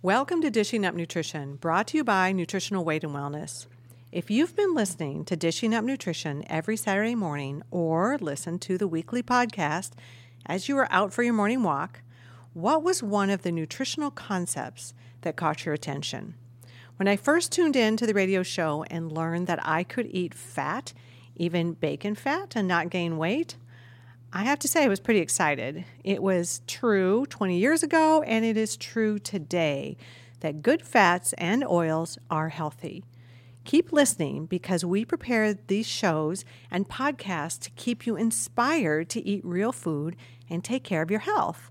Welcome to Dishing Up Nutrition, brought to you by Nutritional Weight and Wellness. If you've been listening to Dishing Up Nutrition every Saturday morning or listen to the weekly podcast as you were out for your morning walk, what was one of the nutritional concepts that caught your attention? When I first tuned in to the radio show and learned that I could eat fat, even bacon fat, and not gain weight, I have to say, I was pretty excited. It was true 20 years ago, and it is true today that good fats and oils are healthy. Keep listening because we prepare these shows and podcasts to keep you inspired to eat real food and take care of your health.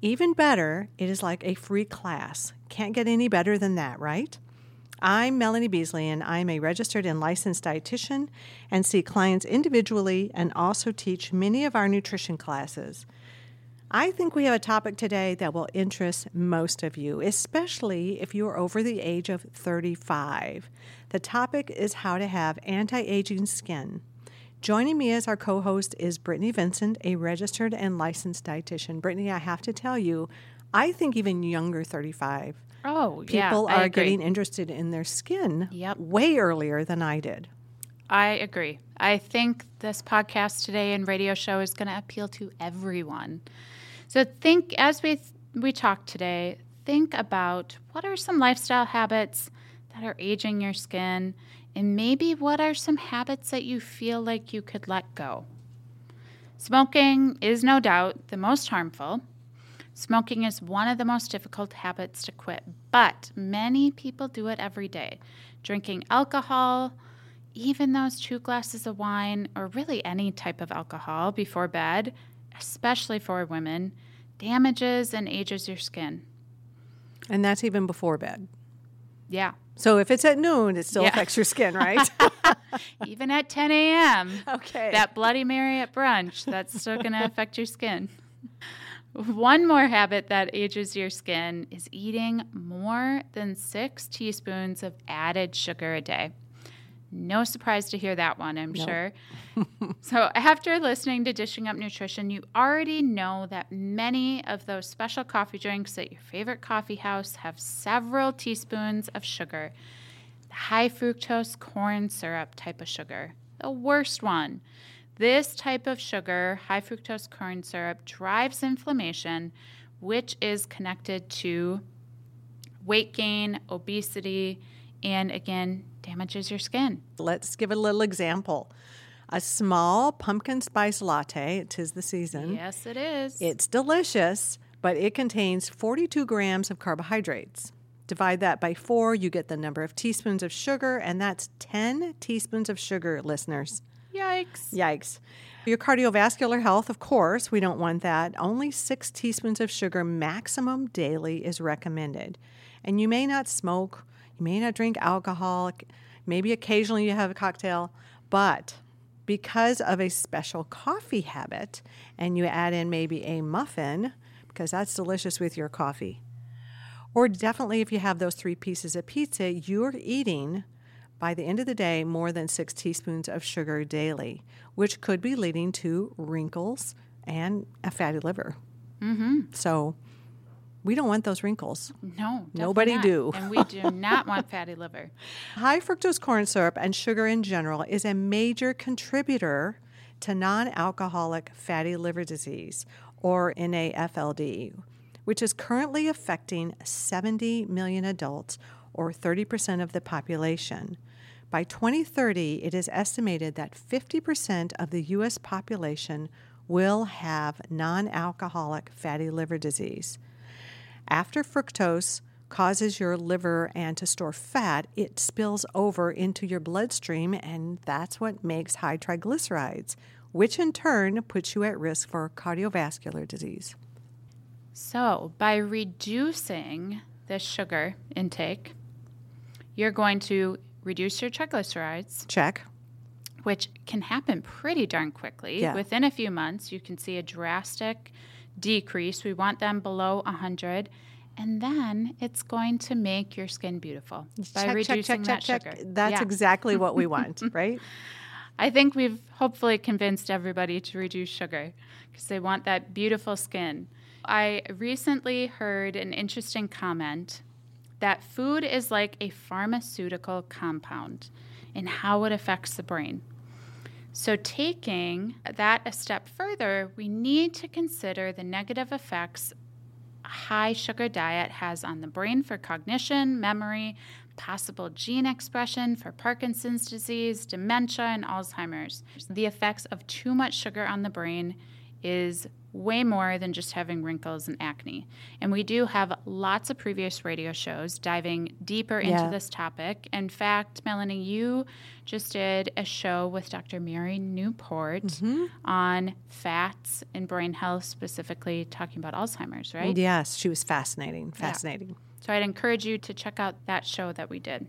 Even better, it is like a free class. Can't get any better than that, right? I'm Melanie Beasley, and I'm a registered and licensed dietitian and see clients individually and also teach many of our nutrition classes. I think we have a topic today that will interest most of you, especially if you are over the age of 35. The topic is how to have anti aging skin. Joining me as our co host is Brittany Vincent, a registered and licensed dietitian. Brittany, I have to tell you, I think even younger 35 Oh, people yeah, I are getting interested in their skin Yep. way earlier than I did. I agree. I think this podcast today and radio show is going to appeal to everyone. So think as we we talk today, think about what are some lifestyle habits that are aging your skin and maybe what are some habits that you feel like you could let go. Smoking is no doubt the most harmful. Smoking is one of the most difficult habits to quit, but many people do it every day. Drinking alcohol, even those two glasses of wine, or really any type of alcohol before bed, especially for women, damages and ages your skin. And that's even before bed. Yeah. So if it's at noon, it still Yeah. affects your skin, right? even at 10 a.m. okay. that Bloody Mary at brunch, that's still going to affect your skin. One more habit that ages your skin is eating more than six teaspoons of added sugar a day. No surprise to hear that one, I'm Nope. sure. so, after listening to Dishing Up Nutrition, you already know that many of those special coffee drinks at your favorite coffee house have several teaspoons of sugar. The high fructose corn syrup type of sugar, the worst one. This type of sugar, high fructose corn syrup, drives inflammation, which is connected to weight gain, obesity, and again, damages your skin. Let's give a little example. A small pumpkin spice latte, it is the season. Yes, it is. It's delicious, but it contains 42 grams of carbohydrates. Divide that by four, you get the number of teaspoons of sugar, and that's 10 teaspoons of sugar, listeners. Yikes. Yikes. Your cardiovascular health, of course, we don't want that. Only six teaspoons of sugar maximum daily is recommended. And you may not smoke, you may not drink alcohol, maybe occasionally you have a cocktail, but because of a special coffee habit and you add in maybe a muffin, because that's delicious with your coffee, or definitely if you have those three pieces of pizza, you're eating by the end of the day more than six teaspoons of sugar daily, which could be leading to wrinkles and a fatty liver. Mm-hmm. So we don't want those wrinkles. No, Nobody not. do. and we do not want fatty liver. High fructose corn syrup and sugar in general is a major contributor to non alcoholic fatty liver disease, or NAFLD, which is currently affecting 70 million adults, or 30% of the population. By 2030, it is estimated that 50% of the U.S. population will have non alcoholic fatty liver disease. After fructose causes your liver and to store fat, it spills over into your bloodstream, and that's what makes high triglycerides, which in turn puts you at risk for cardiovascular disease. So, by reducing the sugar intake, you're going to reduce your triglycerides, Check. which can happen pretty darn quickly. Yeah. Within a few months, you can see a drastic decrease. We want them below 100. And then it's going to make your skin beautiful by check, reducing check, check, that sugar. That's Yeah. exactly what we want, right? I think we've hopefully convinced everybody to reduce sugar because they want that beautiful skin. I recently heard an interesting comment that food is like a pharmaceutical compound and how it affects the brain. So, taking that a step further, we need to consider the negative effects a high sugar diet has on the brain for cognition, memory, possible gene expression for Parkinson's disease, dementia, and Alzheimer's. The effects of too much sugar on the brain is way more than just having wrinkles and acne. And we do have lots of previous radio shows diving deeper into Yeah. this topic. In fact, Melanie, you just did a show with Dr. Mary Newport Mm-hmm. on fats and brain health, specifically talking about Alzheimer's, right? Yes, she was fascinating. Fascinating. So I'd encourage you to check out that show that we did.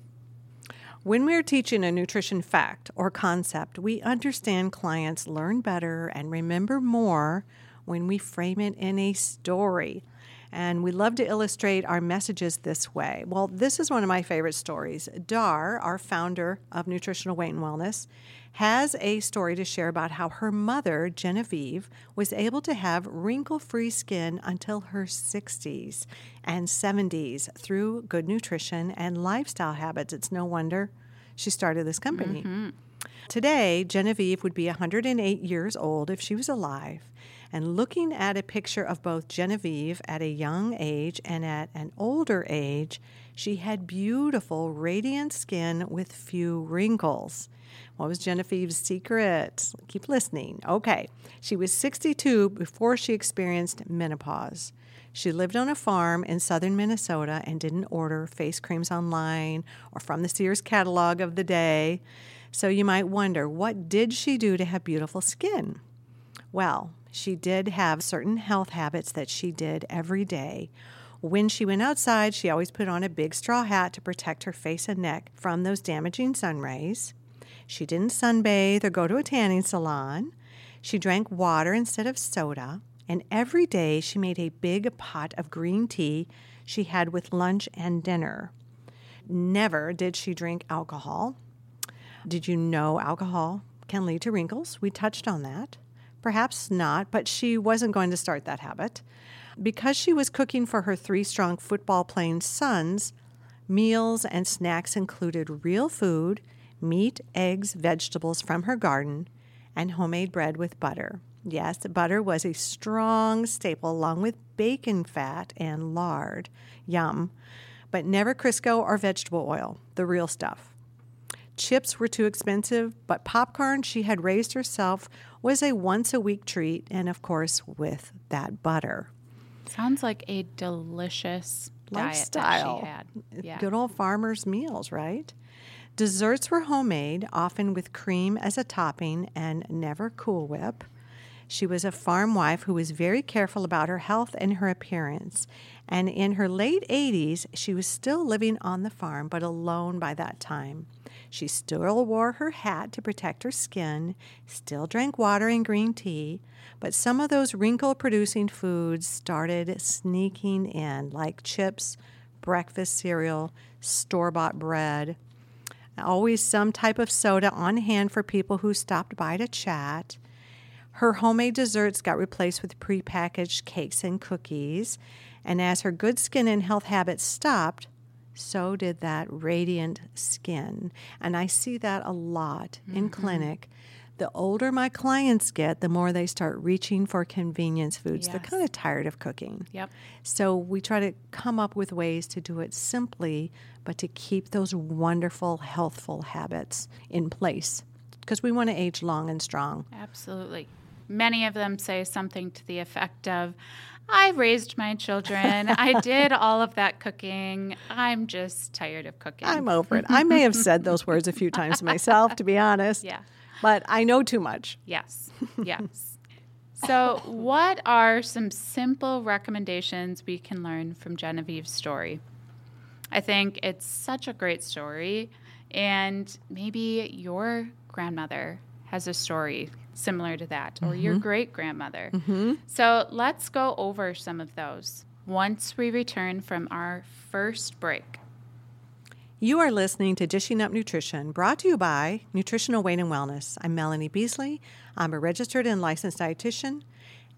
When we're teaching a nutrition fact or concept, we understand clients learn better and remember more when we frame it in a story. And we love to illustrate our messages this way. Well, this is one of my favorite stories. Dar, our founder of Nutritional Weight and Wellness, has a story to share about how her mother, Genevieve, was able to have wrinkle free skin until her 60s and 70s through good nutrition and lifestyle habits. It's no wonder she started this company. Mm-hmm. Today, Genevieve would be 108 years old if she was alive. And looking at a picture of both Genevieve at a young age and at an older age, she had beautiful, radiant skin with few wrinkles. What was Genevieve's secret? Keep listening. Okay. She was 62 before she experienced menopause. She lived on a farm in southern Minnesota and didn't order face creams online or from the Sears catalog of the day. So you might wonder, what did she do to have beautiful skin? Well, she did have certain health habits that she did every day. When she went outside, she always put on a big straw hat to protect her face and neck from those damaging sun rays. She didn't sunbathe or go to a tanning salon. She drank water instead of soda. And every day she made a big pot of green tea she had with lunch and dinner. Never did she drink alcohol. Did you know alcohol can lead to wrinkles? We touched on that. Perhaps not, but she wasn't going to start that habit. Because she was cooking for her three strong football playing sons, meals and snacks included real food, meat, eggs, vegetables from her garden, and homemade bread with butter. Yes, butter was a strong staple along with bacon fat and lard. Yum. But never Crisco or vegetable oil, the real stuff. Chips were too expensive, but popcorn she had raised herself was a once a week treat, and of course, with that butter. Sounds like a delicious Lifestyle. diet that she had. Yeah. Good old farmer's meals, right? Desserts were homemade, often with cream as a topping and never Cool Whip. She was a farm wife who was very careful about her health and her appearance. And in her late 80s, she was still living on the farm, but alone by that time. She still wore her hat to protect her skin, still drank water and green tea, but some of those wrinkle producing foods started sneaking in, like chips, breakfast cereal, store bought bread. Always some type of soda on hand for people who stopped by to chat. Her homemade desserts got replaced with prepackaged cakes and cookies. And as her good skin and health habits stopped, so did that radiant skin. And I see that a lot in mm-hmm. clinic. The older my clients get, the more they start reaching for convenience foods. They're kind of tired of cooking. Yep. So we try to come up with ways to do it simply, but to keep those wonderful, healthful habits in place because we want to age long and strong. Absolutely. Many of them say something to the effect of, I raised my children. I did all of that cooking. I'm just tired of cooking. I'm over it. I may have said those words a few times myself, to be honest. Yeah. But I know too much. Yes. Yes. so, what are some simple recommendations we can learn from Genevieve's story? I think it's such a great story, and maybe your grandmother has a story similar to that, or your mm-hmm. great grandmother. Mm-hmm. So, let's go over some of those once we return from our first break. You are listening to Dishing Up Nutrition, brought to you by Nutritional Weight and Wellness. I'm Melanie Beasley. I'm a registered and licensed dietitian,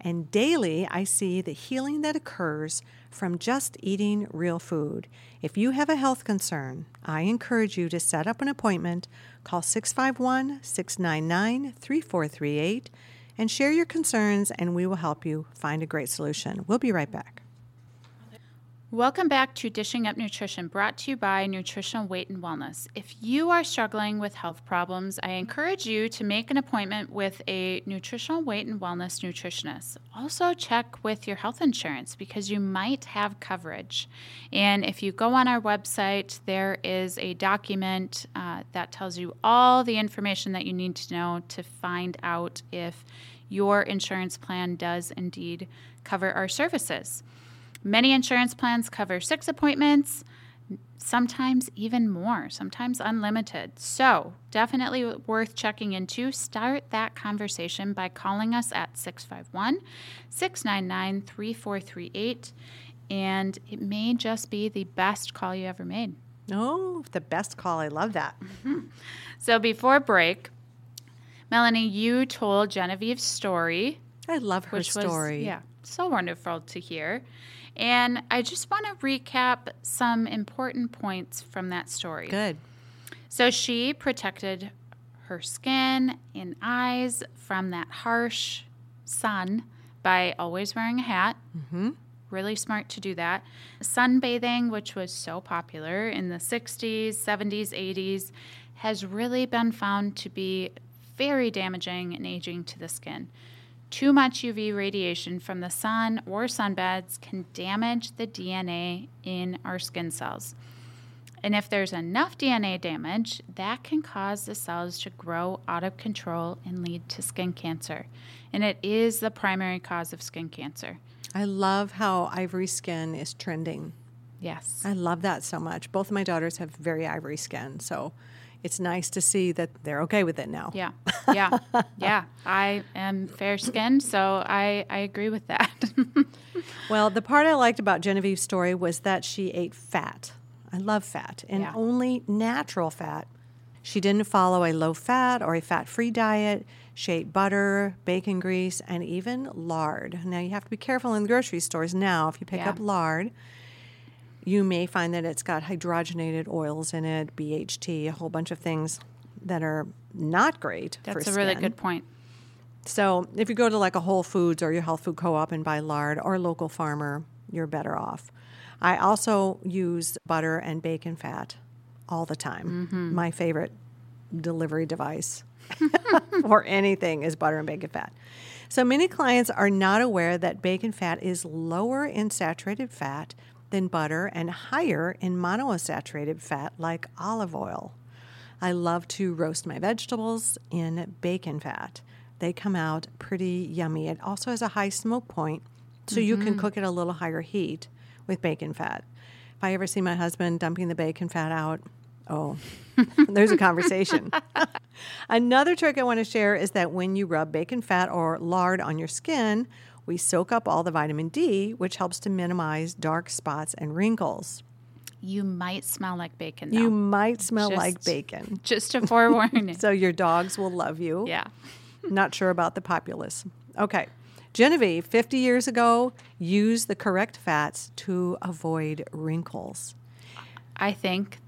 And daily, I see the healing that occurs from just eating real food. If you have a health concern, I encourage you to set up an appointment. Call 651 699 3438 and share your concerns, and we will help you find a great solution. We'll be right back. Welcome back to Dishing Up Nutrition, brought to you by Nutritional Weight and Wellness. If you are struggling with health problems, I encourage you to make an appointment with a nutritional weight and wellness nutritionist. Also, check with your health insurance because you might have coverage. And if you go on our website, there is a document uh, that tells you all the information that you need to know to find out if your insurance plan does indeed cover our services. Many insurance plans cover six appointments, sometimes even more, sometimes unlimited. So, definitely worth checking into. Start that conversation by calling us at 651 699 3438. And it may just be the best call you ever made. Oh, the best call. I love that. So, before break, Melanie, you told Genevieve's story, I love her story. was yeah, so wonderful to hear. And I just want to recap some important points from that story. Good. So she protected her skin and eyes from that harsh sun by always wearing a hat. Mm-hmm. Really smart to do that. Sunbathing, which was so popular in the 60s, 70s, 80s, has really been found to be very damaging and aging to the skin. Too much UV radiation from the sun or sunbeds can damage the DNA in our skin cells. And if there's enough DNA damage, that can cause the cells to grow out of control and lead to skin cancer. And it is the primary cause of skin cancer. I love how ivory skin is trending. Yes. I love that so much. Both of my daughters have very ivory skin, so it's nice to see that they're okay with it now. Yeah. Yeah. yeah. I am fair skinned, so I, I agree with that. Well, the part I liked about Genevieve's story was that she ate fat. I love fat and Yeah. only natural fat. She didn't follow a low fat or a fat free diet. She ate butter, bacon grease, and even lard. Now, you have to be careful in the grocery stores now. If you pick Yeah. up lard, you may find that it's got hydrogenated oils in it, BHT, a whole bunch of things that are not great for That's a really good point. So if you go to like a Whole Foods or your health food co-op and buy lard or local farmer, you're better off. I also use butter and bacon fat all the time. Mm-hmm. My favorite delivery device for anything is butter and bacon fat. So many clients are not aware that bacon fat is lower in saturated fat than butter and higher in monounsaturated fat like olive oil. I love to roast my vegetables in bacon fat. They come out pretty yummy. It also has a high smoke point, so you can mm-hmm. cook at a little higher heat with bacon fat. If I ever see my husband dumping the bacon fat out, oh, there's a conversation. Another trick I want to share is that when you rub bacon fat or lard on your skin, we soak up all the vitamin D, which helps to minimize dark spots and wrinkles. You might smell like bacon. Though. You might smell like bacon. Just a forewarning. So your dogs will love you. yeah. Not sure about the populace. Okay. Genevieve, 50 years ago, used the correct fats to avoid wrinkles. I think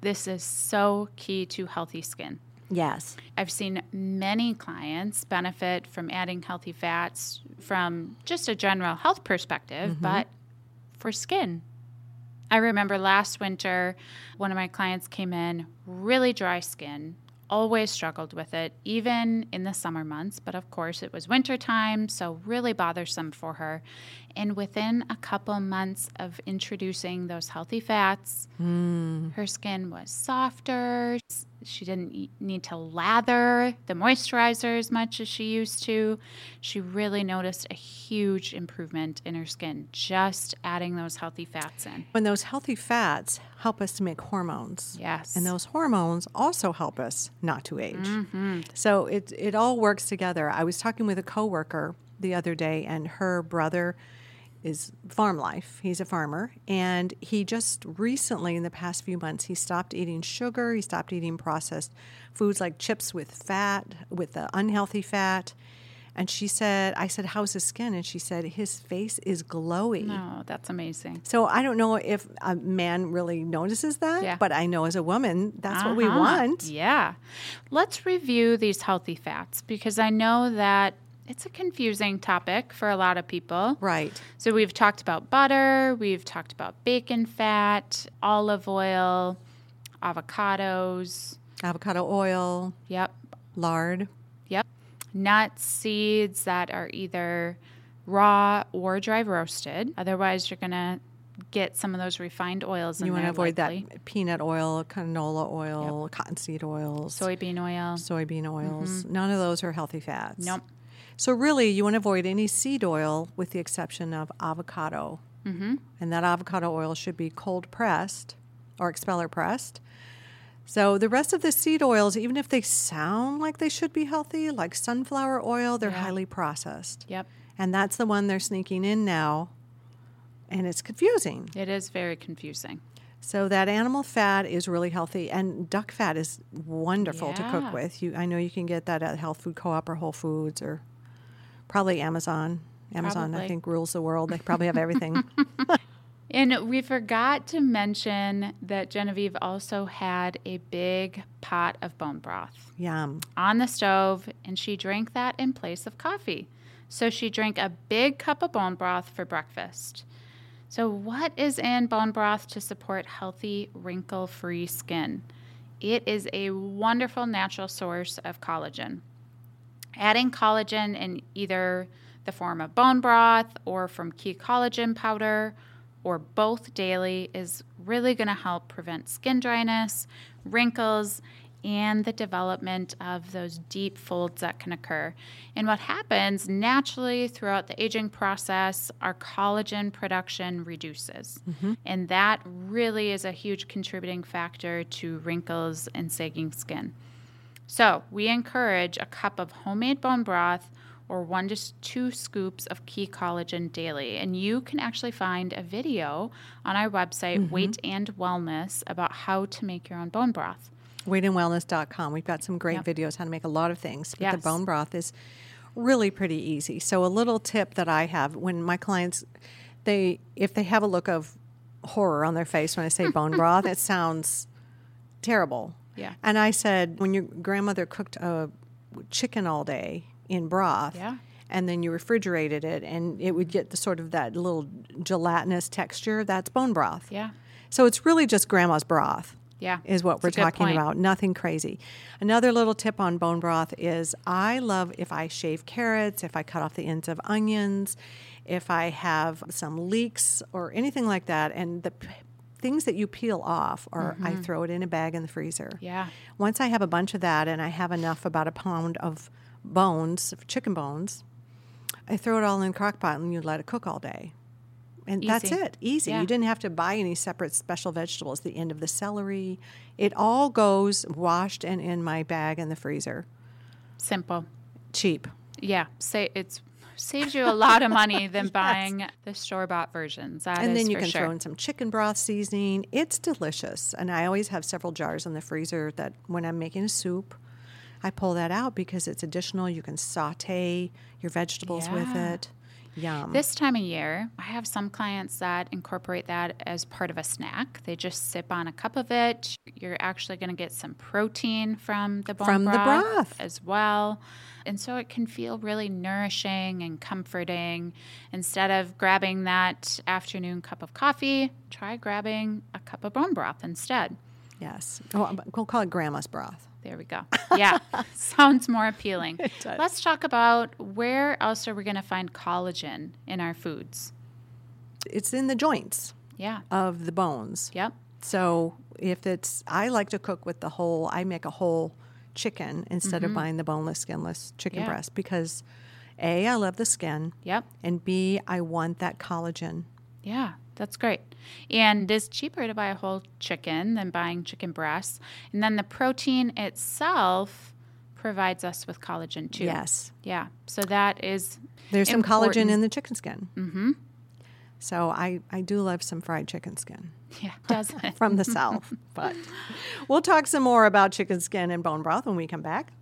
this is so key to healthy skin. Yes. I've seen many clients benefit from adding healthy fats from just a general health perspective, mm-hmm. but for skin. I remember last winter, one of my clients came in really dry skin, always struggled with it, even in the summer months. But of course, it was winter time, so really bothersome for her. And within a couple months of introducing those healthy fats, hmm. Mm-hmm. her skin was softer. She didn't need to lather the moisturizer as much as she used to. She really noticed a huge improvement in her skin just adding those healthy fats in. When those healthy fats help us to make hormones. Yes. And those hormones also help us not to age. Mm-hmm. So it, it all works together. I was talking with a coworker the other day, and her brother is farm life. He's a farmer, and he just recently, in the past few months, he stopped eating sugar. He stopped eating processed foods like chips with fat, with the unhealthy fat, And she said, I said, How's his skin? And she said, His face is glowy. No, that's amazing. So I don't know if a man really notices that, Yeah. but I know as a woman, that's what we Uh-huh. want. Yeah. Let's review these healthy fats because I know that it's a confusing topic for a lot of people. Right. So we've talked about butter, we've talked about bacon fat, olive oil, avocados. Avocado oil, Yep. lard. Yep. Nuts, seeds that are either raw or dry roasted. Otherwise, you're going to get some of those refined oils in You want to avoid likely. that peanut oil, canola oil, cottonseed oils, soybean oil. soybean oils. Mm-hmm. None of those are healthy fats. Nope. So really, you want to avoid any seed oil with the exception of avocado. Mm-hmm. And that avocado oil should be cold pressed or expeller pressed. So the rest of the seed oils, even if they sound like they should be healthy, like sunflower oil, they're Yeah. highly processed. Yep. And that's the one they're sneaking in now. And it's confusing. It is very confusing. So that animal fat is really healthy, and duck fat is wonderful to cook with. You, I know you can get that at Health Food Co-op or Whole Foods or probably Amazon. Amazon, I think, rules the world. They probably have everything. And we forgot to mention that Genevieve also had a big pot of bone broth Yum. on the stove, and she drank that in place of coffee. So she drank a big cup of bone broth for breakfast. So, what is in bone broth to support healthy, wrinkle free skin? It is a wonderful natural source of collagen. Adding collagen in either the form of bone broth or from key collagen powder or both daily is really going to help prevent skin dryness, wrinkles, and the development of those deep folds that can occur. And what happens naturally throughout the aging process, our collagen production reduces. Mm-hmm. And that really is a huge contributing factor to wrinkles and sagging skin. So, we encourage a cup of homemade bone broth or one to two scoops of key collagen daily. And you can actually find a video on our website, mm-hmm. Weight and Wellness, about how to make your own bone broth. weightandwellness.com. We've got some great Yep. videos how to make a lot of things. But the bone broth is really pretty easy. So a little tip that I have when my clients they if they have a look of horror on their face when I say bone broth, it sounds terrible. Yeah. And I said when your grandmother cooked a chicken all day in broth Yeah. and then you refrigerated it and it would get the sort of that little gelatinous texture, that's bone broth. Yeah. So it's really just grandma's broth Yeah. is what That's we're talking point. about. Nothing crazy. Another little tip on bone broth is I love if I shave carrots, if I cut off the ends of onions, if I have some leeks or anything like that, and the things that you peel off, or I throw it in a bag in the freezer. Mm-hmm. Yeah. Once I have a bunch of that and I have enough, about a pound of bones, chicken bones, I throw it all in a crock pot and you let it cook all day. And that's it. Easy. Yeah. You didn't have to buy any separate special vegetables, the end of the celery. It all goes washed and in my bag in the freezer. Simple. Cheap. Yeah. Say it's saves you a lot of money than Yes. buying the store bought versions. That and then you can sure. throw in some chicken broth seasoning. It's delicious. And I always have several jars in the freezer that when I'm making a soup, I pull that out because it's additional. You can saute your vegetables with it. Yum. This time of year, I have some clients that incorporate that as part of a snack. They just sip on a cup of it. You're actually going to get some protein from the bone From the broth, broth. as well. And so it can feel really nourishing and comforting. Instead of grabbing that afternoon cup of coffee, try grabbing a cup of bone broth instead. yes. Oh, we'll call it grandma's broth. There we go. Yeah, sounds more appealing. does. Let's talk about where else are we going to find collagen in our foods? It's in the joints Yeah. of the bones. Yep. So if it's, I like to cook with the whole, I make a whole chicken instead of buying the boneless, skinless chicken Mm-hmm. Yeah. breast because A, I love the skin, Yep. and B, I want that collagen. Yeah, that's great. And it's cheaper to buy a whole chicken than buying chicken breasts. And then the protein itself provides us with collagen too. Yes. Yeah. So that is There's some collagen in the chicken skin. Mm-hmm. So I, I do love some fried chicken skin Yeah, does it? from the South. But we'll talk some more about chicken skin and bone broth when we come back.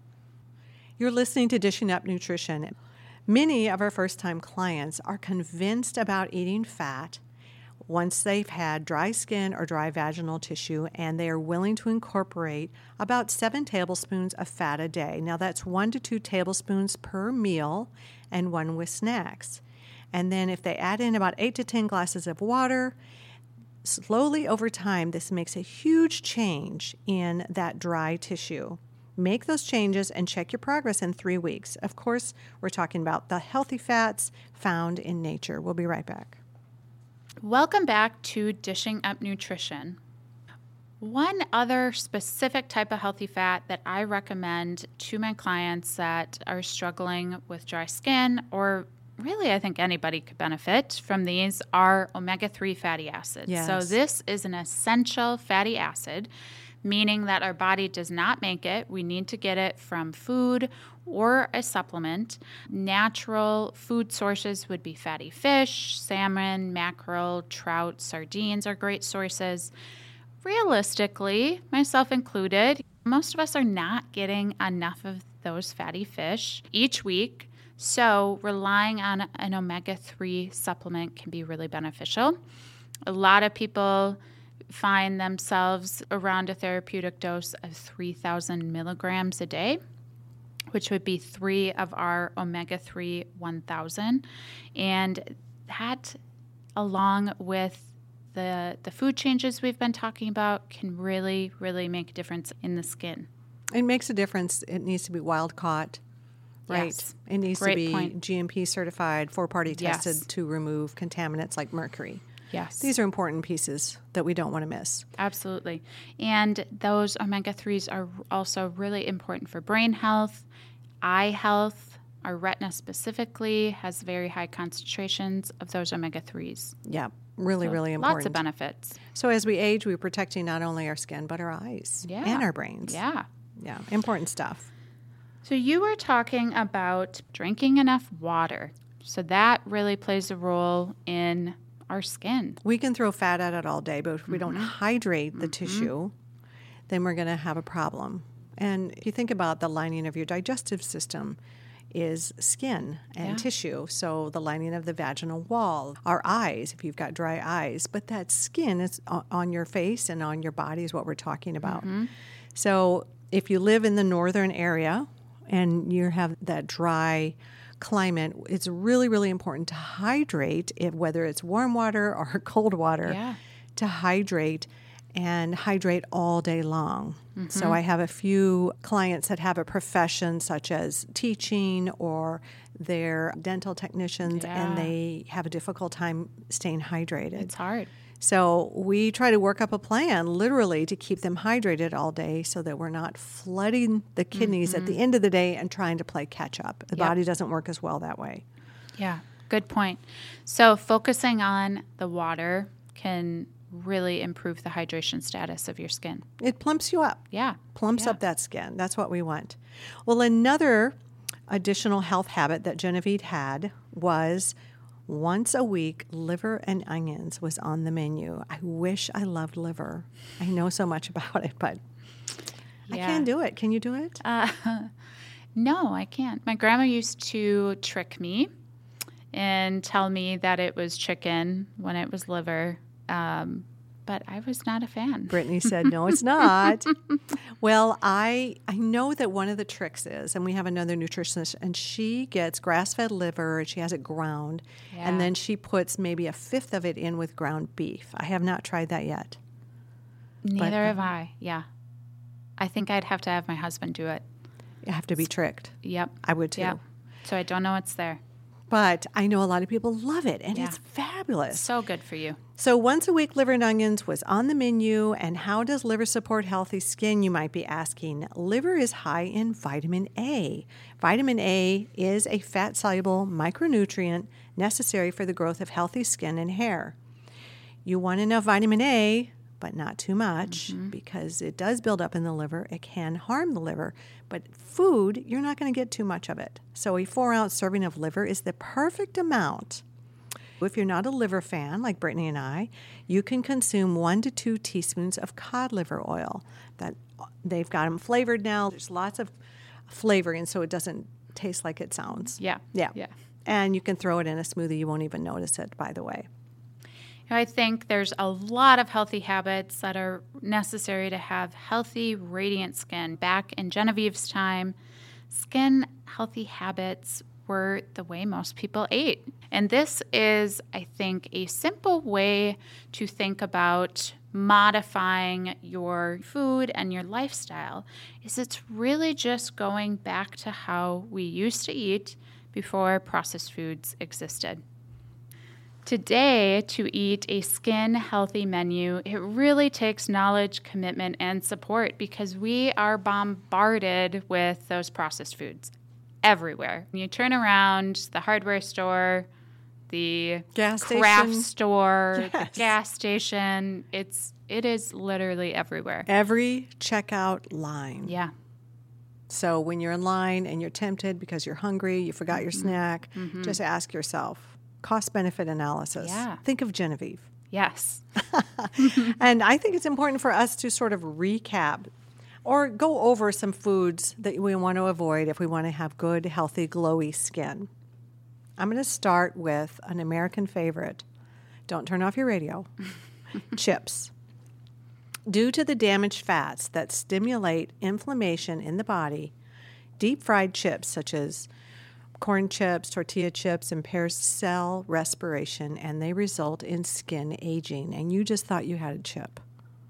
You're listening to Dishing Up Nutrition. Many of our first time clients are convinced about eating fat once they've had dry skin or dry vaginal tissue, and they are willing to incorporate about seven tablespoons of fat a day. Now, that's one to two tablespoons per meal and one with snacks. And then, if they add in about eight to 10 glasses of water, slowly over time, this makes a huge change in that dry tissue. Make those changes and check your progress in three weeks. Of course, we're talking about the healthy fats found in nature. We'll be right back. Welcome back to Dishing Up Nutrition. One other specific type of healthy fat that I recommend to my clients that are struggling with dry skin, or really I think anybody could benefit from these, are omega 3 fatty acids. Yes. So, this is an essential fatty acid, meaning that our body does not make it. We need to get it from food or a supplement. Natural food sources would be fatty fish, salmon, mackerel, trout, sardines are great sources. Realistically, myself included, most of us are not getting enough of those fatty fish each week. So, relying on an omega 3 supplement can be really beneficial. A lot of people find themselves around a therapeutic dose of 3,000 milligrams a day which would be three of our omega 3 1000. And that, along with the, the food changes we've been talking about, can really, really make a difference in the skin. It makes a difference. It needs to be wild caught. Right. Yes. It needs Great to be point. GMP certified, four party tested Yes. to remove contaminants like mercury. Yes. These are important pieces that we don't want to miss. Absolutely. And those omega 3s are also really important for brain health, eye health. Our retina specifically has very high concentrations of those omega 3s. Yeah, really, really important. Lots of benefits. So as we age, we're protecting not only our skin but our eyes Yeah. and our brains. Yeah. yeah, important stuff. So you were talking about drinking enough water. So that really plays a role in our skin. We can throw fat at it all day, but if we don't mm-hmm. hydrate the mm-hmm. tissue, then we're going to have a problem. And if you think about the lining of your digestive system is skin and Yeah. tissue. So the lining of the vaginal wall, our eyes, if you've got dry eyes, but that skin is on your face and on your body is what we're talking about. Mm-hmm. So if you live in the northern area and you have that dry climate, it's really, really important to hydrate, whether it's warm water or cold water, Yeah. to hydrate and hydrate all day long. Mm-hmm. So I have a few clients that have a profession such as teaching or they're dental technicians Yeah. and they have a difficult time staying hydrated. It's hard. So we try to work up a plan literally to keep them hydrated all day so that we're not flooding the kidneys at the end of the day and trying to play catch up. The Mm-hmm. Yep. body doesn't work as well that way. Yeah, good point. So, focusing on the water can really improve the hydration status of your skin. It plumps you up. Yeah. plumps Yeah. up that skin. That's what we want. Well, another additional health habit that Genevieve had was once a week, liver and onions was on the menu. I wish I loved liver. I know so much about it, but I can't do it. Can you do it? Uh, no, I can't. My grandma used to trick me and tell me that it was chicken when it was liver, um, but I was not a fan. Brittany said, "No, it's not." well, I I know that one of the tricks is, and we have another nutritionist, and she gets grass-fed liver, and she has it ground, Yeah. and then she puts maybe a fifth of it in with ground beef. I have not tried that yet. Neither have I. Yeah. I think I'd have to have my husband do it. I have to be tricked. Yep. I would too. Yep. So I don't know what's there. But I know a lot of people love it, and Yeah. it's fabulous. So good for you. So, once a week liver and onions was on the menu. And how does liver support healthy skin? You might be asking. Liver is high in vitamin A. Vitamin A is a fat soluble micronutrient necessary for the growth of healthy skin and hair. You want enough vitamin A, but not too much mm-hmm. because it does build up in the liver. It can harm the liver. But food, you're not going to get too much of it. So, a four ounce serving of liver is the perfect amount. If you're not a liver fan like Brittany and I, you can consume one to two teaspoons of cod liver oil. That they've got them flavored now. There's lots of flavoring, so it doesn't taste like it sounds. Yeah. Yeah. Yeah. And you can throw it in a smoothie. You won't even notice it, by the way. I think there's a lot of healthy habits that are necessary to have healthy, radiant skin. Back in Genevieve's time, skin healthy habits were the way most people ate. And this is, I think, a simple way to think about modifying your food and your lifestyle is it's really just going back to how we used to eat before processed foods existed. Today, to eat a skin healthy menu, it really takes knowledge, commitment, and support because we are bombarded with those processed foods everywhere. When you turn around the hardware store, the Gas craft station. store, Yes. the gas station, it's it is literally everywhere. Every checkout line. Yeah. So when you're in line and you're tempted because you're hungry, you forgot your Mm-hmm. snack, just ask yourself cost benefit analysis. Yeah. Think of Genevieve. Yes. and I think it's important for us to sort of recap or go over some foods that we want to avoid if we want to have good, healthy, glowy skin. I'm going to start with an American favorite. Don't turn off your radio. Chips. Due to the damaged fats that stimulate inflammation in the body, deep fried chips such as corn chips, tortilla chips impair cell respiration and they result in skin aging. And you just thought you had a chip,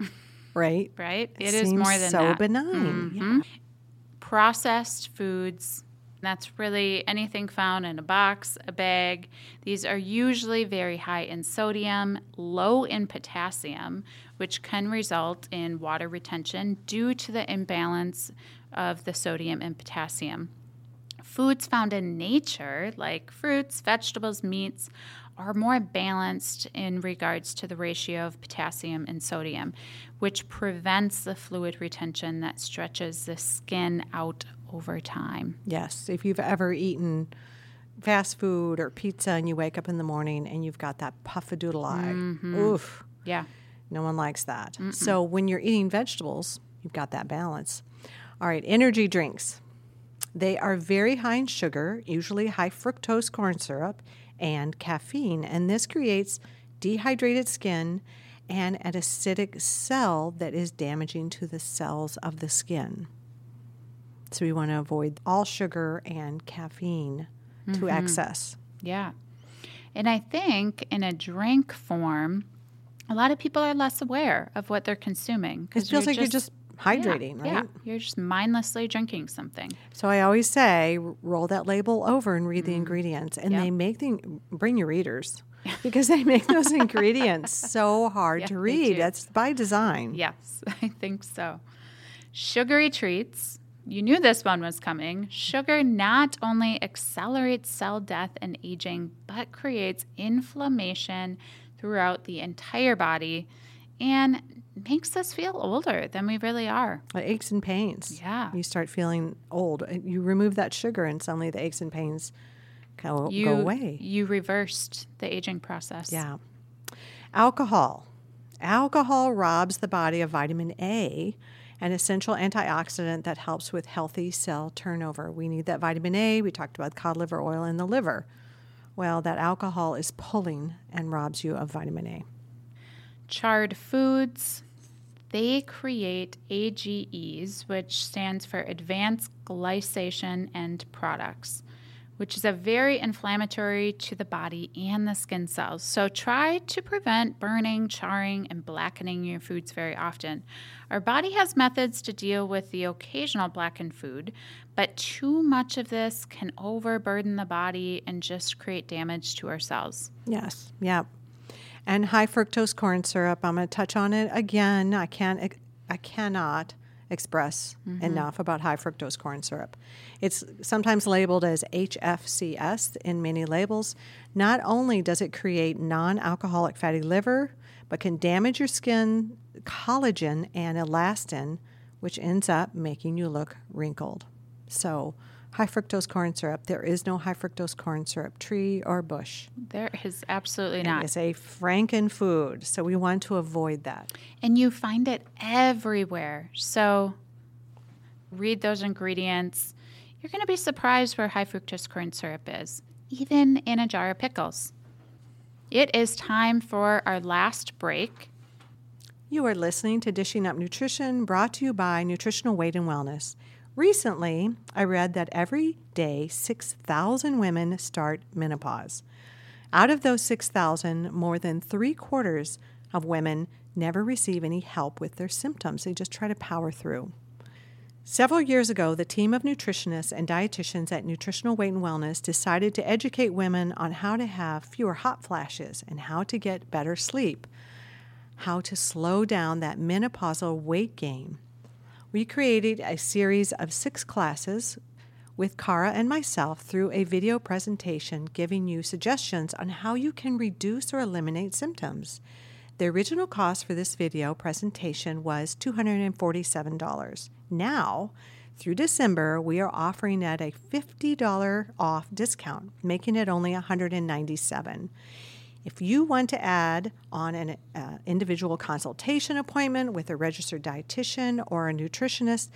right? Right? It it is more than so that. Mm-hmm. benign. Yeah. processed foods. That's really anything found in a box, a bag. These are usually very high in sodium, low in potassium, which can result in water retention due to the imbalance of the sodium and potassium. Foods found in nature, like fruits, vegetables, meats, are more balanced in regards to the ratio of potassium and sodium, which prevents the fluid retention that stretches the skin out over time. Yes. If you've ever eaten fast food or pizza and you wake up in the morning and you've got that puffadoodle eye, Mm-hmm. oof, Yeah. no one likes that. So when you're eating vegetables, you've got that balance. All right, energy drinks. They are very high in sugar, usually high fructose corn syrup, and caffeine, and this creates dehydrated skin and an acidic cell that is damaging to the cells of the skin. So we want to avoid all sugar and caffeine to mm-hmm. excess. Yeah. And I think in a drink form, a lot of people are less aware of what they're consuming. It feels like you're just yeah, hydrating, right? Yeah, you're just mindlessly drinking something. So I always say, roll that label over and read the mm-hmm. ingredients, and Yep. they make the bring your readers because they make those ingredients so hard Yeah, to read. That's by design. Yes, I think so. Sugary treats. You knew this one was coming. Sugar not only accelerates cell death and aging, but creates inflammation throughout the entire body and makes us feel older than we really are. Aches and pains. Yeah. you start feeling old. You remove that sugar, and suddenly the aches and pains go, You, go away. you reversed the aging process. Yeah. Alcohol. Alcohol robs the body of vitamin A, an essential antioxidant that helps with healthy cell turnover. We need that vitamin A. We talked about cod liver oil in the liver. Well, that alcohol is pulling and robs you of vitamin A. Charred foods, they create AGEs, which stands for Advanced Glycation End Products, which is a very inflammatory to the body and the skin cells. So try to prevent burning, charring, and blackening your foods very often. Our body has methods to deal with the occasional blackened food, but too much of this can overburden the body and just create damage to our cells. Yes, yep. And high fructose corn syrup. I'm going to touch on it again. I can't. I cannot express mm-hmm. enough about high fructose corn syrup. It's sometimes labeled as HFCS in many labels. Not only does it create non-alcoholic fatty liver, but can damage your skin collagen and elastin, which ends up making you look wrinkled. So, high fructose corn syrup. There is no high fructose corn syrup tree or bush. There is absolutely not. It's a Franken food, so we want to avoid that. And you find it everywhere. So read those ingredients. you're going to be surprised where high fructose corn syrup is, even in a jar of pickles. It is time for our last break. You are listening to Dishing Up Nutrition, brought to you by Nutritional Weight and Wellness. Recently, I read that every day 6,000 women start menopause. Out of those 6,000, more than three quarters of women never receive any help with their symptoms. They just try to power through. Several years ago, the team of nutritionists and dietitians at Nutritional Weight and Wellness decided to educate women on how to have fewer hot flashes and how to get better sleep, how to slow down that menopausal weight gain. We created a series of six classes with Kara and myself through a video presentation giving you suggestions on how you can reduce or eliminate symptoms. The original cost for this video presentation was $247. Now, through December, we are offering at a $50 off discount, making it only $197. If you want to add on an uh, individual consultation appointment with a registered dietitian or a nutritionist,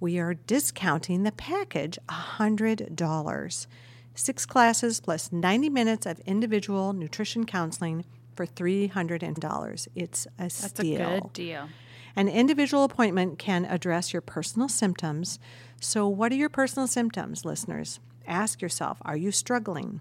we are discounting the package $100. Six classes plus 90 minutes of individual nutrition counseling for $300. It's a That's steal. a good deal. An individual appointment can address your personal symptoms. So, what are your personal symptoms, listeners? Ask yourself are you struggling?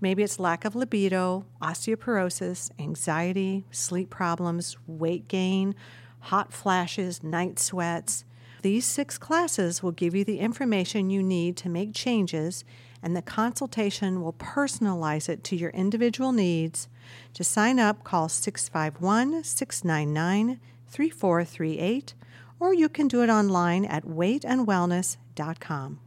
Maybe it's lack of libido, osteoporosis, anxiety, sleep problems, weight gain, hot flashes, night sweats. These six classes will give you the information you need to make changes, and the consultation will personalize it to your individual needs. To sign up, call 651 699 3438, or you can do it online at weightandwellness.com.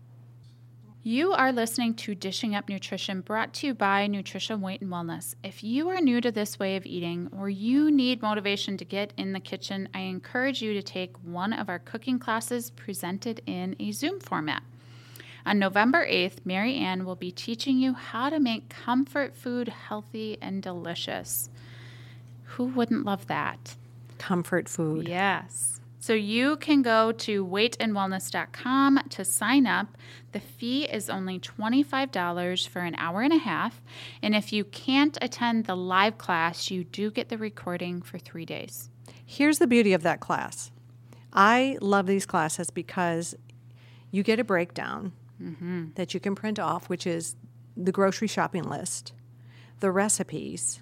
You are listening to Dishing Up Nutrition brought to you by Nutrition Weight and Wellness. If you are new to this way of eating or you need motivation to get in the kitchen, I encourage you to take one of our cooking classes presented in a Zoom format. On November 8th, Mary Ann will be teaching you how to make comfort food healthy and delicious. Who wouldn't love that? Comfort food. Yes. So you can go to weightandwellness.com to sign up. The fee is only $25 for an hour and a half. And if you can't attend the live class, you do get the recording for three days. Here's the beauty of that class. I love these classes because you get a breakdown mm-hmm. that you can print off, which is the grocery shopping list, the recipes,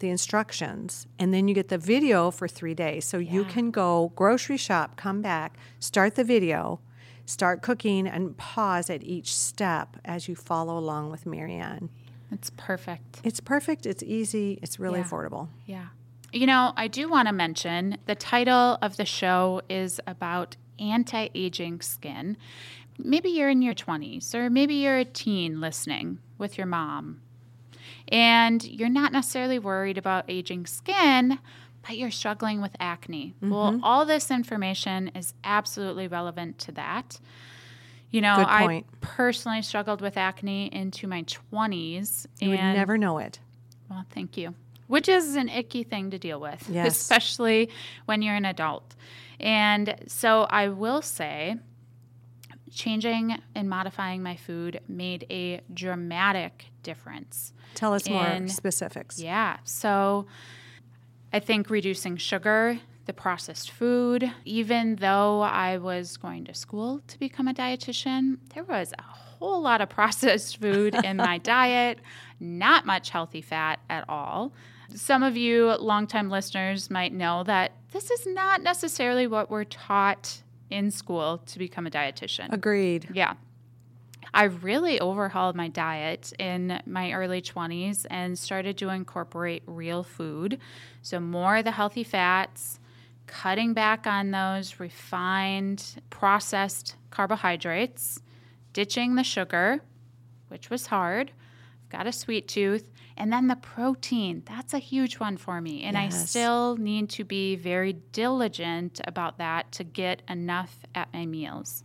the instructions, and then you get the video for three days. So you can go grocery shop, come back, start the video, start cooking, and pause at each step as you follow along with Marianne. It's perfect. It's perfect, it's easy, it's really Yeah. affordable. Yeah. You know, I do want to mention the title of the show is about anti aging skin. Maybe you're in your 20s, or maybe you're a teen listening with your mom, and you're not necessarily worried about aging skin, but you're struggling with acne. Well, mm-hmm. all this information is absolutely relevant to that. You know, I personally struggled with acne into my 20s. You would and never know it. well, thank you. Which is an icky thing to deal with, Yes. especially when you're an adult. And so I will say, changing and modifying my food made a dramatic difference. Tell us more specifics. Yeah. So I think reducing sugar, the processed food, even though I was going to school to become a dietitian, there was a whole lot of processed food in my diet, not much healthy fat at all. Some of you longtime listeners might know that this is not necessarily what we're taught in school to become a dietitian. Agreed. Yeah. I really overhauled my diet in my early 20s and started to incorporate real food. So, more of the healthy fats, cutting back on those refined, processed carbohydrates, ditching the sugar, which was hard. I've got a sweet tooth. And then the protein, that's a huge one for me. And I still need to be very diligent about that to get enough at my meals.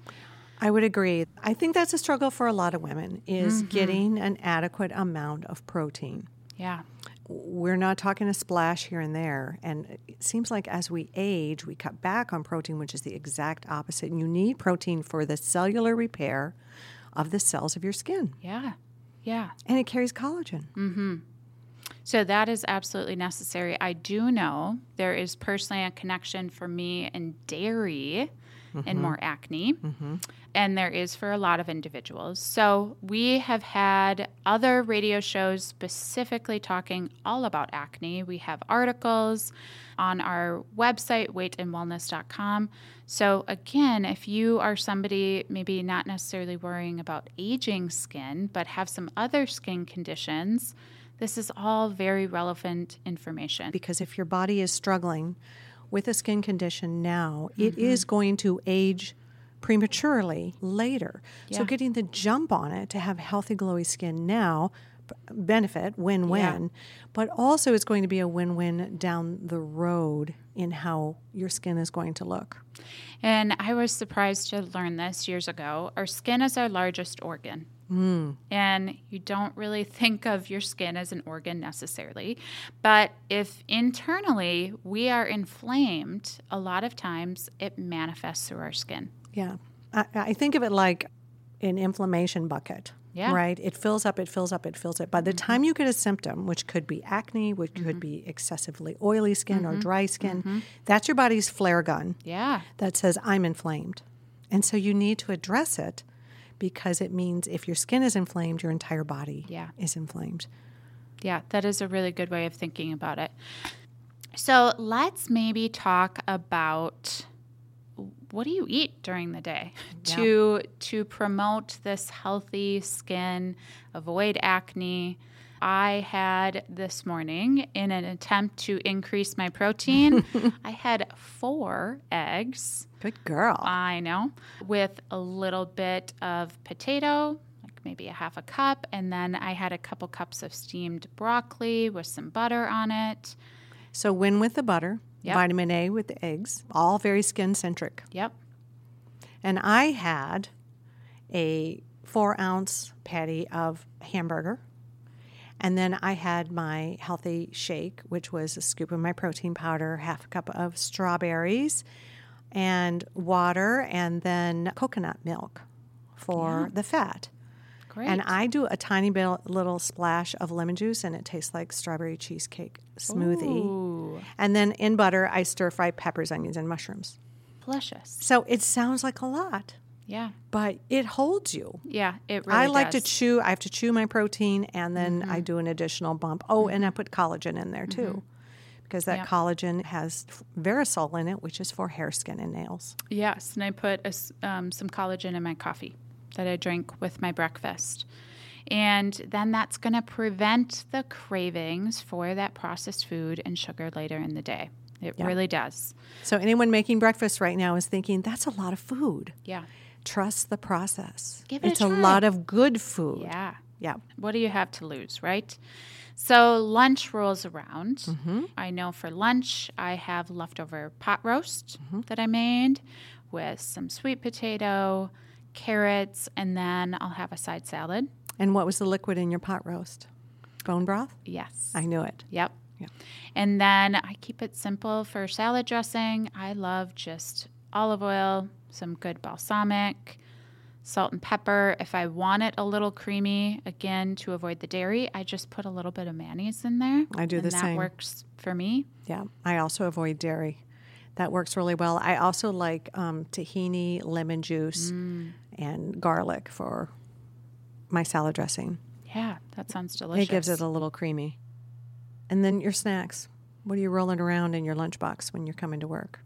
I would agree. I think that's a struggle for a lot of women is Mm-hmm. getting an adequate amount of protein. Yeah. We're not talking a splash here and there. And it seems like as we age, we cut back on protein, which is the exact opposite. And you need protein for the cellular repair of the cells of your skin. Yeah. Yeah. And it carries collagen. Mm-hmm. So that is absolutely necessary. I do know there is personally a connection for me and dairy and mm-hmm. more acne. Mm-hmm. And there is for a lot of individuals. So we have had other radio shows specifically talking all about acne. We have articles on our website, weightandwellness.com. So, again, if you are somebody maybe not necessarily worrying about aging skin, but have some other skin conditions, this is all very relevant information. Because if your body is struggling with a skin condition now, it Mm-hmm. is going to age prematurely later. So getting the jump on it to have healthy, glowy skin now benefit win win, but also it's going to be a win win down the road in how your skin is going to look. And I was surprised to learn this years ago. Our skin is our largest organ. Mm. And you don't really think of your skin as an organ necessarily. But if internally we are inflamed, a lot of times it manifests through our skin. Yeah. I, I think of it like an inflammation bucket. Yeah. Right? It fills up, it fills up, it fills up. By the mm-hmm. time you get a symptom, which could be acne, which could mm-hmm. be excessively oily skin or mm-hmm. dry skin, that's your body's flare gun Yeah. that says, I'm inflamed. And so you need to address it because it means if your skin is inflamed, your entire body Yeah. is inflamed. Yeah, that is a really good way of thinking about it. So let's maybe talk about what do you eat during the day to to promote this healthy skin, avoid acne. I had this morning in an attempt to increase my protein, I had 4 eggs. Good girl. I know, with a little bit of potato, like maybe a half a cup, and then I had a couple cups of steamed broccoli with some butter on it. so win with the butter, Yep. vitamin A with the eggs, all very skin centric. Yep. And I had a four ounce patty of hamburger. And then I had my healthy shake, which was a scoop of my protein powder, half a cup of strawberries, and water, and then coconut milk for the fat. Great. And I do a tiny bit, little splash of lemon juice, and it tastes like strawberry cheesecake smoothie. Ooh, And then in butter, I stir fry peppers, onions, and mushrooms. delicious. So it sounds like a lot, Yeah. but it holds you. Yeah, it really I like to chew. I have to chew my protein, and then Mm-hmm. I do an additional bump. Oh, and I put collagen in there too, because that Yep. collagen has Verisol in it, which is for hair, skin, and nails. Yes, and I put a um, some collagen in my coffee that I drink with my breakfast. And then that's going to prevent the cravings for that processed food and sugar later in the day. It Yeah. really does. So anyone making breakfast right now is thinking that's a lot of food. Yeah. Trust the process. Give it it's a try. lot of good food. Yeah. Yeah. What do you have to lose, right? So lunch rolls around. Mm-hmm. I know for lunch I have leftover pot roast Mm-hmm. that I made with some sweet potato, carrots, and then I'll have a side salad. And what was the liquid in your pot roast? Bone broth. Yes. I knew it. Yep. Yeah. And then I keep it simple for salad dressing. I love just olive oil, some good balsamic, salt and pepper. If I want it a little creamy, again, to avoid the dairy, I just put a little bit of mayonnaise in there. I do and the that same. works for me. Yeah, I also avoid dairy. That works really well. I also like um, tahini, lemon juice, Mm. and garlic for my salad dressing. Yeah, that sounds delicious. It gives it a little creamy. And then your snacks. What are you rolling around in your lunchbox when you're coming to work?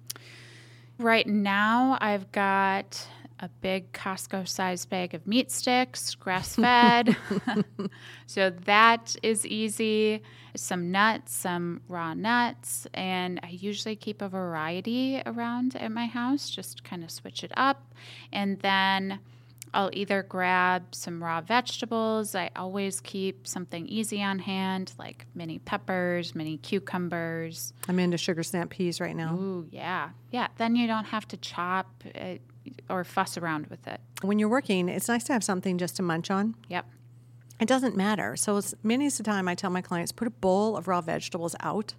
Right now, I've got a big Costco sized bag of meat sticks, grass fed. so that is easy. Some nuts, some raw nuts. And I usually keep a variety around at my house, just kind of switch it up. And then I'll either grab some raw vegetables. I always keep something easy on hand, like mini peppers, mini cucumbers. I'm into sugar snap peas right now. Ooh, yeah. Yeah. Then you don't have to chop it or fuss around with it. When you're working, it's nice to have something just to munch on. Yep. It doesn't matter. So it's, many of the time, I tell my clients put a bowl of raw vegetables out,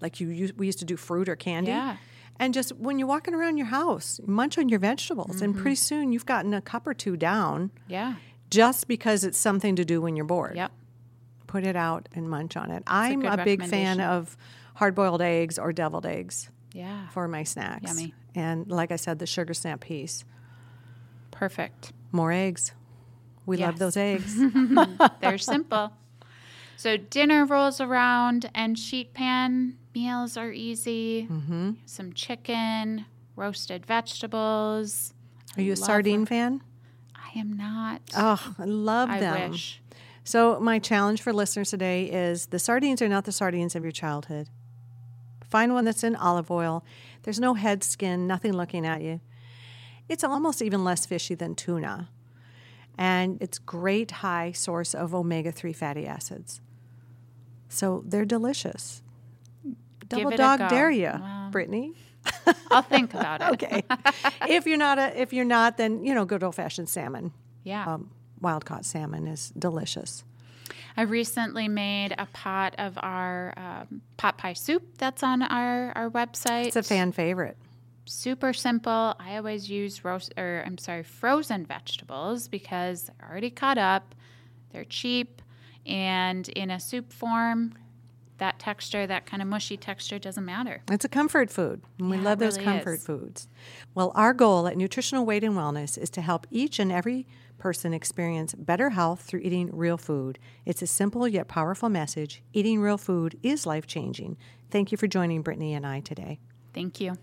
like you use, we used to do fruit or candy. Yeah. And just when you're walking around your house, munch on your vegetables, and Mm-hmm. pretty soon you've gotten a cup or two down. Yeah. just because it's something to do when you're bored. Yep. Put it out and munch on it. I'm good a, big fan of hard boiled eggs or deviled eggs Yeah. for my snacks. Yummy. And like I said, the sugar snap piece. Perfect. More eggs. We love those eggs. They're simple. So dinner rolls around and sheet pan meals are easy. Mm-hmm. Some chicken, roasted vegetables. Are you a sardine fan? I am not. Oh, I love I them. wish. So, my challenge for listeners today is the sardines are not the sardines of your childhood. Find one that's in olive oil. There's no head skin, nothing looking at you. It's almost even less fishy than tuna. And it's great high source of omega-3 fatty acids. So, they're delicious. Double dog dare you, Wow. Brittany. I'll think about it. Okay. if you're not a if you're not then, you know, good old-fashioned salmon. Yeah. Um, wild caught salmon is delicious. I recently made a pot of our um, pot pie soup that's on our, our website. It's a fan favorite. super simple. I always use roast or I'm sorry, frozen vegetables because they're already cut up, they're cheap, and in a soup form, that texture, that kind of mushy texture doesn't matter. It's a comfort food. And we Yeah, love those really comfort is. foods. Well, our goal at Nutritional Weight and Wellness is to help each and every person experience better health through eating real food. It's a simple yet powerful message. Eating real food is life changing. Thank you for joining Brittany and I today. Thank you.